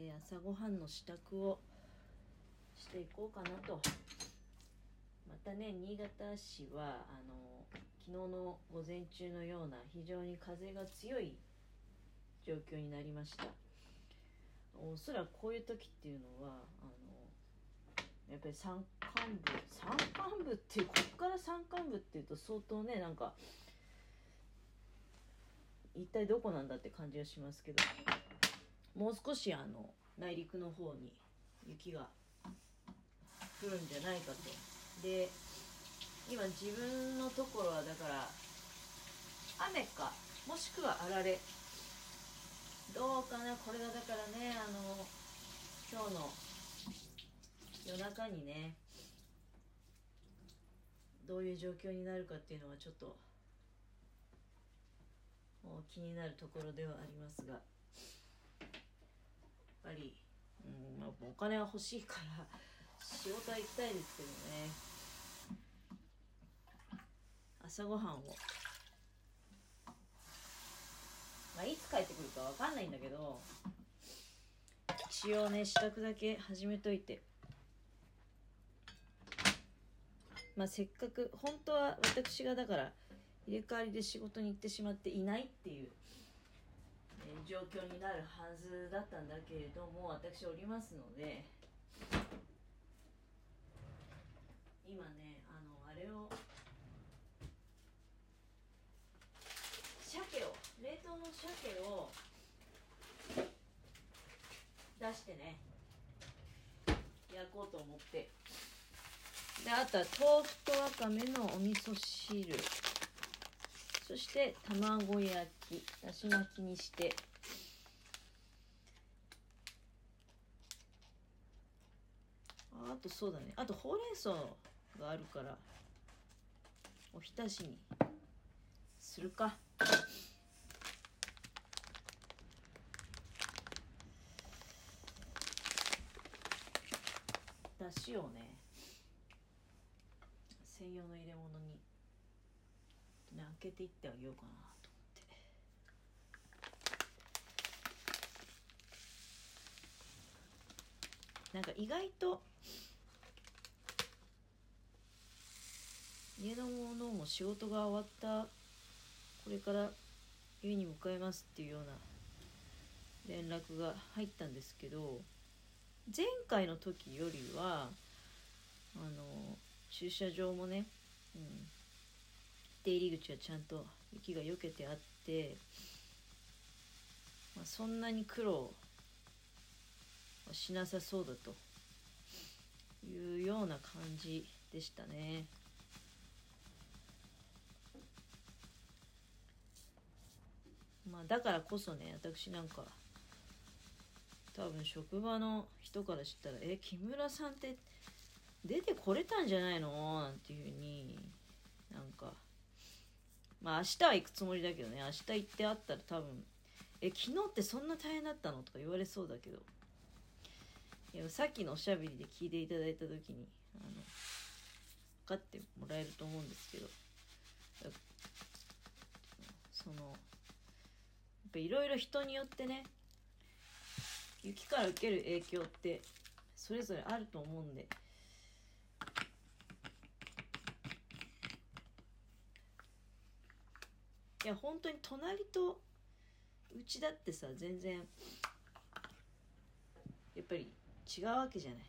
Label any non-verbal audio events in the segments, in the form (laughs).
えー朝ごはんの支度をしていこうかなと。またね新潟市はあの昨日の午前中のような非常に風が強い状況になりました。おそらくこういう時っていうのはあのやっぱり山間部山間部っていうこっから山間部っていうと相当ねなんか一体どこなんだって感じがしますけど。もう少しあの内陸の方に雪が降るんじゃないかと。で今自分のところはだから雨かもしくはあられ。どうかなこれがだからねあの今日の夜中にねどういう状況になるかっていうのはちょっともう気になるところではありますが。ぱり、うんまあ、お金は欲しいから仕事は行きたいですけどね。朝ごはんを、まあ、いつ帰ってくるかわかんないんだけど一応ね支度だけ始めといて。まあせっかく本当は私がだから入れ替わりで仕事に行ってしまっていないっていう、状況になるはずだったんだけれども私おりますので今ねあのあれを鮭を冷凍の鮭を出してね焼こうと思って。であとは豆腐とわかめのお味噌汁。そして卵焼きだし巻きにして。あとそうだね。あとほうれん草があるからおひたしにするか。だしをね専用の入れ物にけていってあげようかなと思って。なんか意外と家の者も仕事が終わったこれから家に向かいますっていうような連絡が入ったんですけど前回の時よりはあの駐車場もね、うん、出入り口はちゃんと雪が避けてあって、まあ、そんなに苦労はしなさそうだというような感じでしたね。まあだからこそね私なんか多分職場の人から知ったら「え木村さんって出てこれたんじゃないの?」なんていうふうになんかまあ明日は行くつもりだけどね。明日行ってあったら多分「え昨日ってそんな大変だったの?」とか言われそうだけど。いやさっきのおしゃべりで聞いていただいた時にあの分かってもらえると思うんですけど。そのやっぱいろいろ人によってね雪から受ける影響ってそれぞれあると思うんでや本当に隣とうちだってさ全然やっぱり違うわけじゃない。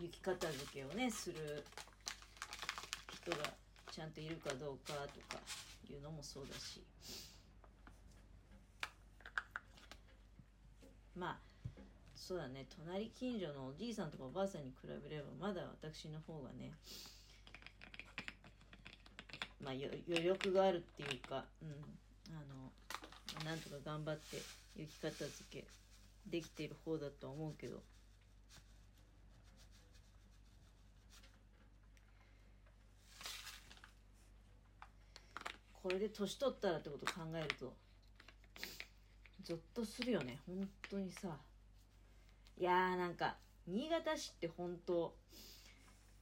雪片付けをねする人がちゃんといるかどうかとかいうのもそうだし。まあそうだね。隣近所のおじいさんとかおばあさんに比べればまだ私の方がねまあ余力があるっていうかうん。あのなんとか頑張って雪片付けできている方だと思うけど。これで年取ったらってこと考えるとゾッとするよね。本当にさ。いやーなんか新潟市って本当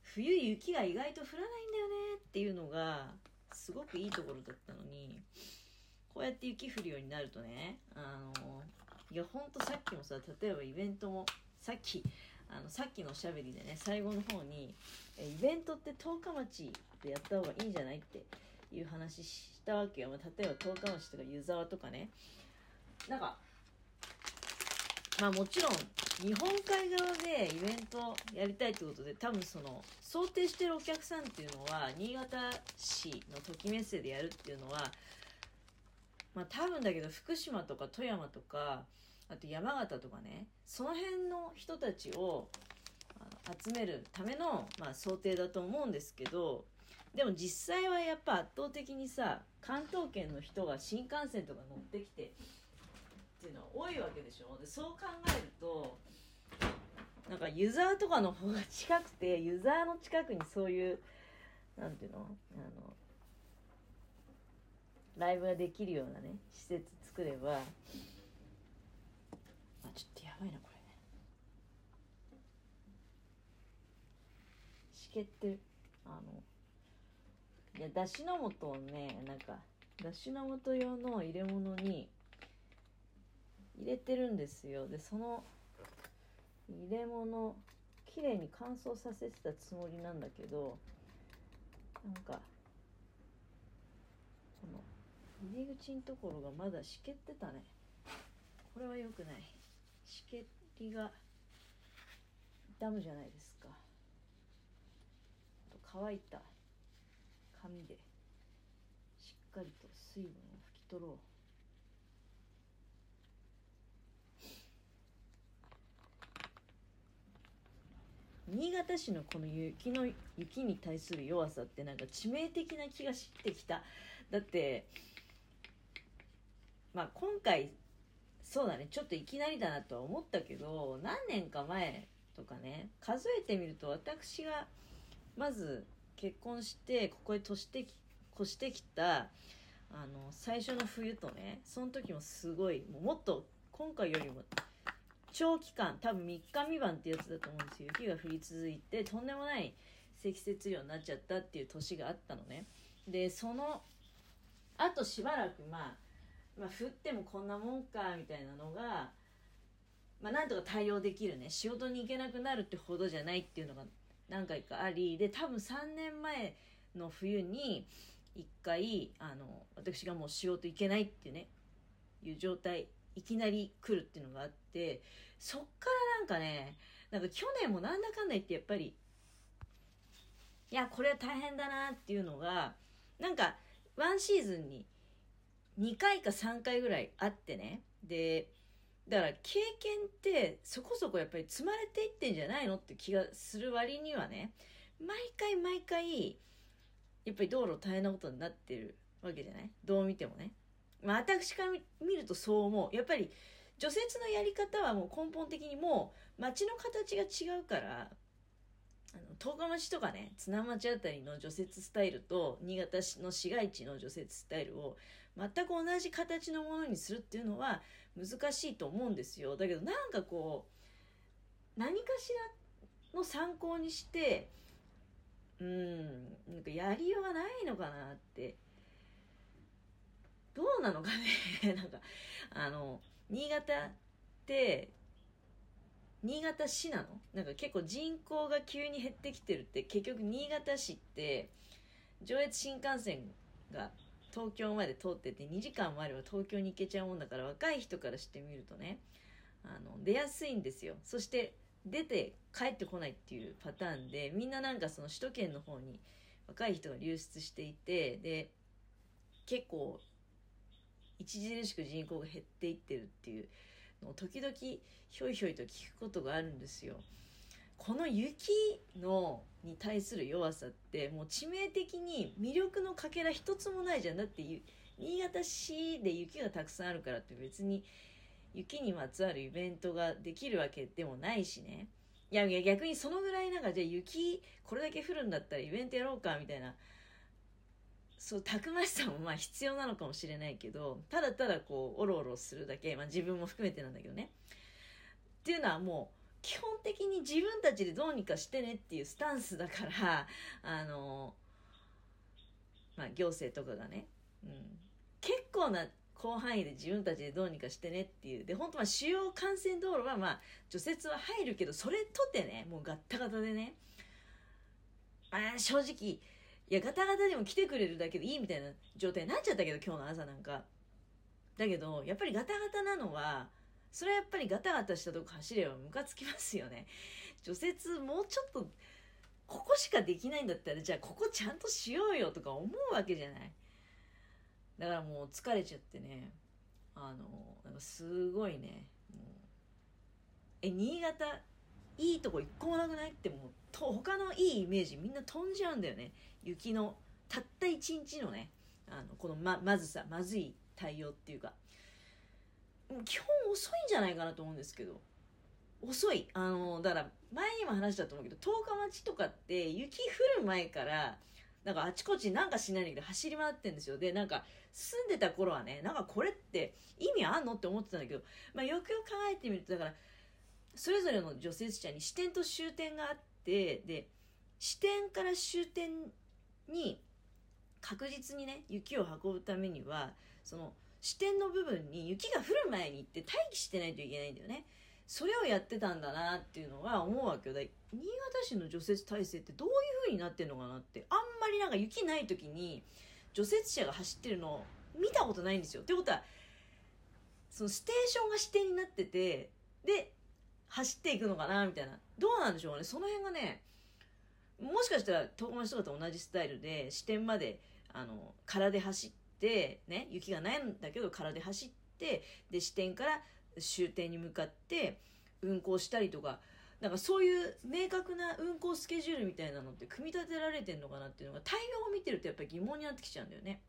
冬雪が意外と降らないんだよねっていうのがすごくいいところだったのにこうやって雪降るようになるとねあのいやほんとさっきもさ例えばイベントもさっきあのさっきのおしゃべりでね最後の方にえイベントって十日町でやった方がいいんじゃないっていう話したわけよ、まあ、例えば十日町とか湯沢とかね。なんかまあもちろん日本海側でイベントやりたいってことで多分その想定してるお客さんっていうのは新潟市のときめっせでやるっていうのはまあ多分だけど福島とか富山とかあと山形とかねその辺の人たちを集めるための、まあ、想定だと思うんですけどでも実際はやっぱ圧倒的にさ関東圏の人が新幹線とか乗ってきてっていうのは多いわけでしょ。でそう考えるとなんかユーザーとかの方が近くて (laughs) ユーザーの近くにそういうなんていうの？あのライブができるようなね施設作ればあちょっとやばいなこれね。しけってる。あのいやだしの素をねなんかだしの素用の入れ物に入れてるんですよ。でその入れ物きれいに乾燥させてたつもりなんだけどなんかこの入り口のところがまだしけってたね。これは良くない。しけりがダムじゃないですか。と乾いた紙でしっかりと水分を拭き取ろう。新潟市のこの雪の雪に対する弱さってなんか致命的な気がしてきた。だってまあ今回そうだね。ちょっといきなりだなとは思ったけど何年か前とかね数えてみると私がまず結婚してここへ越して越してきたあの最初の冬とねその時もすごいもっと今回よりも長期間多分3日未満ってやつだと思うんですよ。雪が降り続いてとんでもない積雪量になっちゃったっていう年があったのね。でそのあとしばらく、まあ、まあ降ってもこんなもんかみたいなのがまあなんとか対応できるね。仕事に行けなくなるってほどじゃないっていうのが何回かあり。で多分3年前の冬に1回あの私がもう仕事行けないっていうねいう状態いきなり来るっていうのがあってそっからなんかねなんか去年もなんだかんだ言ってやっぱりいやこれは大変だなっていうのがなんかワンシーズンに2回か3回ぐらいあってねでだから経験ってそこそこやっぱり積まれていってんじゃないのって気がする割にはね毎回毎回やっぱり道路大変なことになってるわけじゃない？どう見てもね。まあ私から見るとそう思う。やっぱり除雪のやり方はもう根本的にもう街の形が違うからあの十日町とかね津町あたりの除雪スタイルと新潟市の市街地の除雪スタイルを全く同じ形のものにするっていうのは難しいと思うんですよだけどなんかこう何かしらの参考にしてうんなんかやりようがないのかなってどうなのかね。(laughs) なんかあの新潟って新潟市なの？なんか結構人口が急に減ってきてるって結局新潟市って上越新幹線が東京まで通ってて2時間もあれば東京に行けちゃうもんだから若い人からしてみるとねあの出やすいんですよ。そして出て帰ってこないっていうパターンでみんななんかその首都圏の方に若い人が流出していてで結構著しく人口が減っていってるっていうのを時々ひょいひょいと聞くことがあるんですよ。この雪のに対する弱さってもう致命的に魅力のかけら一つもないじゃんだって新潟市で雪がたくさんあるからって別に雪にまつわるイベントができるわけでもないしねいやいや逆にそのぐらいなんかじゃあ雪これだけ降るんだったらイベントやろうかみたいなそうたくましさもまあ必要なのかもしれないけどただただこうおろおろするだけ、まあ、自分も含めてなんだけどね。っていうのはもう基本的に自分たちでどうにかしてねっていうスタンスだからあのまあ行政とかがね、うん、結構な広範囲で自分たちでどうにかしてねっていう。で本当は主要幹線道路はまあ除雪は入るけどそれとてねもうガッタガタでね。あ正直いやガタガタでも来てくれるだけでいいみたいな状態になっちゃったけど今日の朝なんか。だけどやっぱりガタガタなのはそれはやっぱりガタガタしたとこ走ればムカつきますよね。除雪もうちょっとここしかできないんだったらじゃあここちゃんとしようよとか思うわけじゃない。だからもう疲れちゃってねあのなんかすごいねもうえ新潟いいとこ一個もなくない？ってもうと他のいいイメージみんな飛んじゃうんだよね。雪のたった一日のねあのこのままずさまずい対応っていうか。基本遅いんじゃないかなと思うんですけど。遅い。あのだから前にも話したと思うけど十日町とかって雪降る前からなんかあちこちなんかしないんだけど走り回ってんですよ。でなんか住んでた頃はねなんかこれって意味あんのって思ってたんだけど、まあ、よくよく考えてみるとだからそれぞれの除雪車に支点と終点があってで支点から終点に確実にね雪を運ぶためにはその支点の部分に雪が降る前に行って待機してないといけないんだよね。それをやってたんだなっていうのは思うわけよ。新潟市の除雪体制ってどういう風になってんのかなってあんまりなんか雪ない時に除雪車が走ってるの見たことないんですよ。ってことはそのステーションが支点になっててで走っていくのかなみたいなどうなんでしょうねその辺がねもしかしたら東町とかと同じスタイルで支点まであの空で走ってね雪がないんだけど空で走ってで支点から終点に向かって運行したりとかなんかそういう明確な運行スケジュールみたいなのって組み立てられてんのかなっていうのが対応を見てるとやっぱり疑問になってきちゃうんだよね。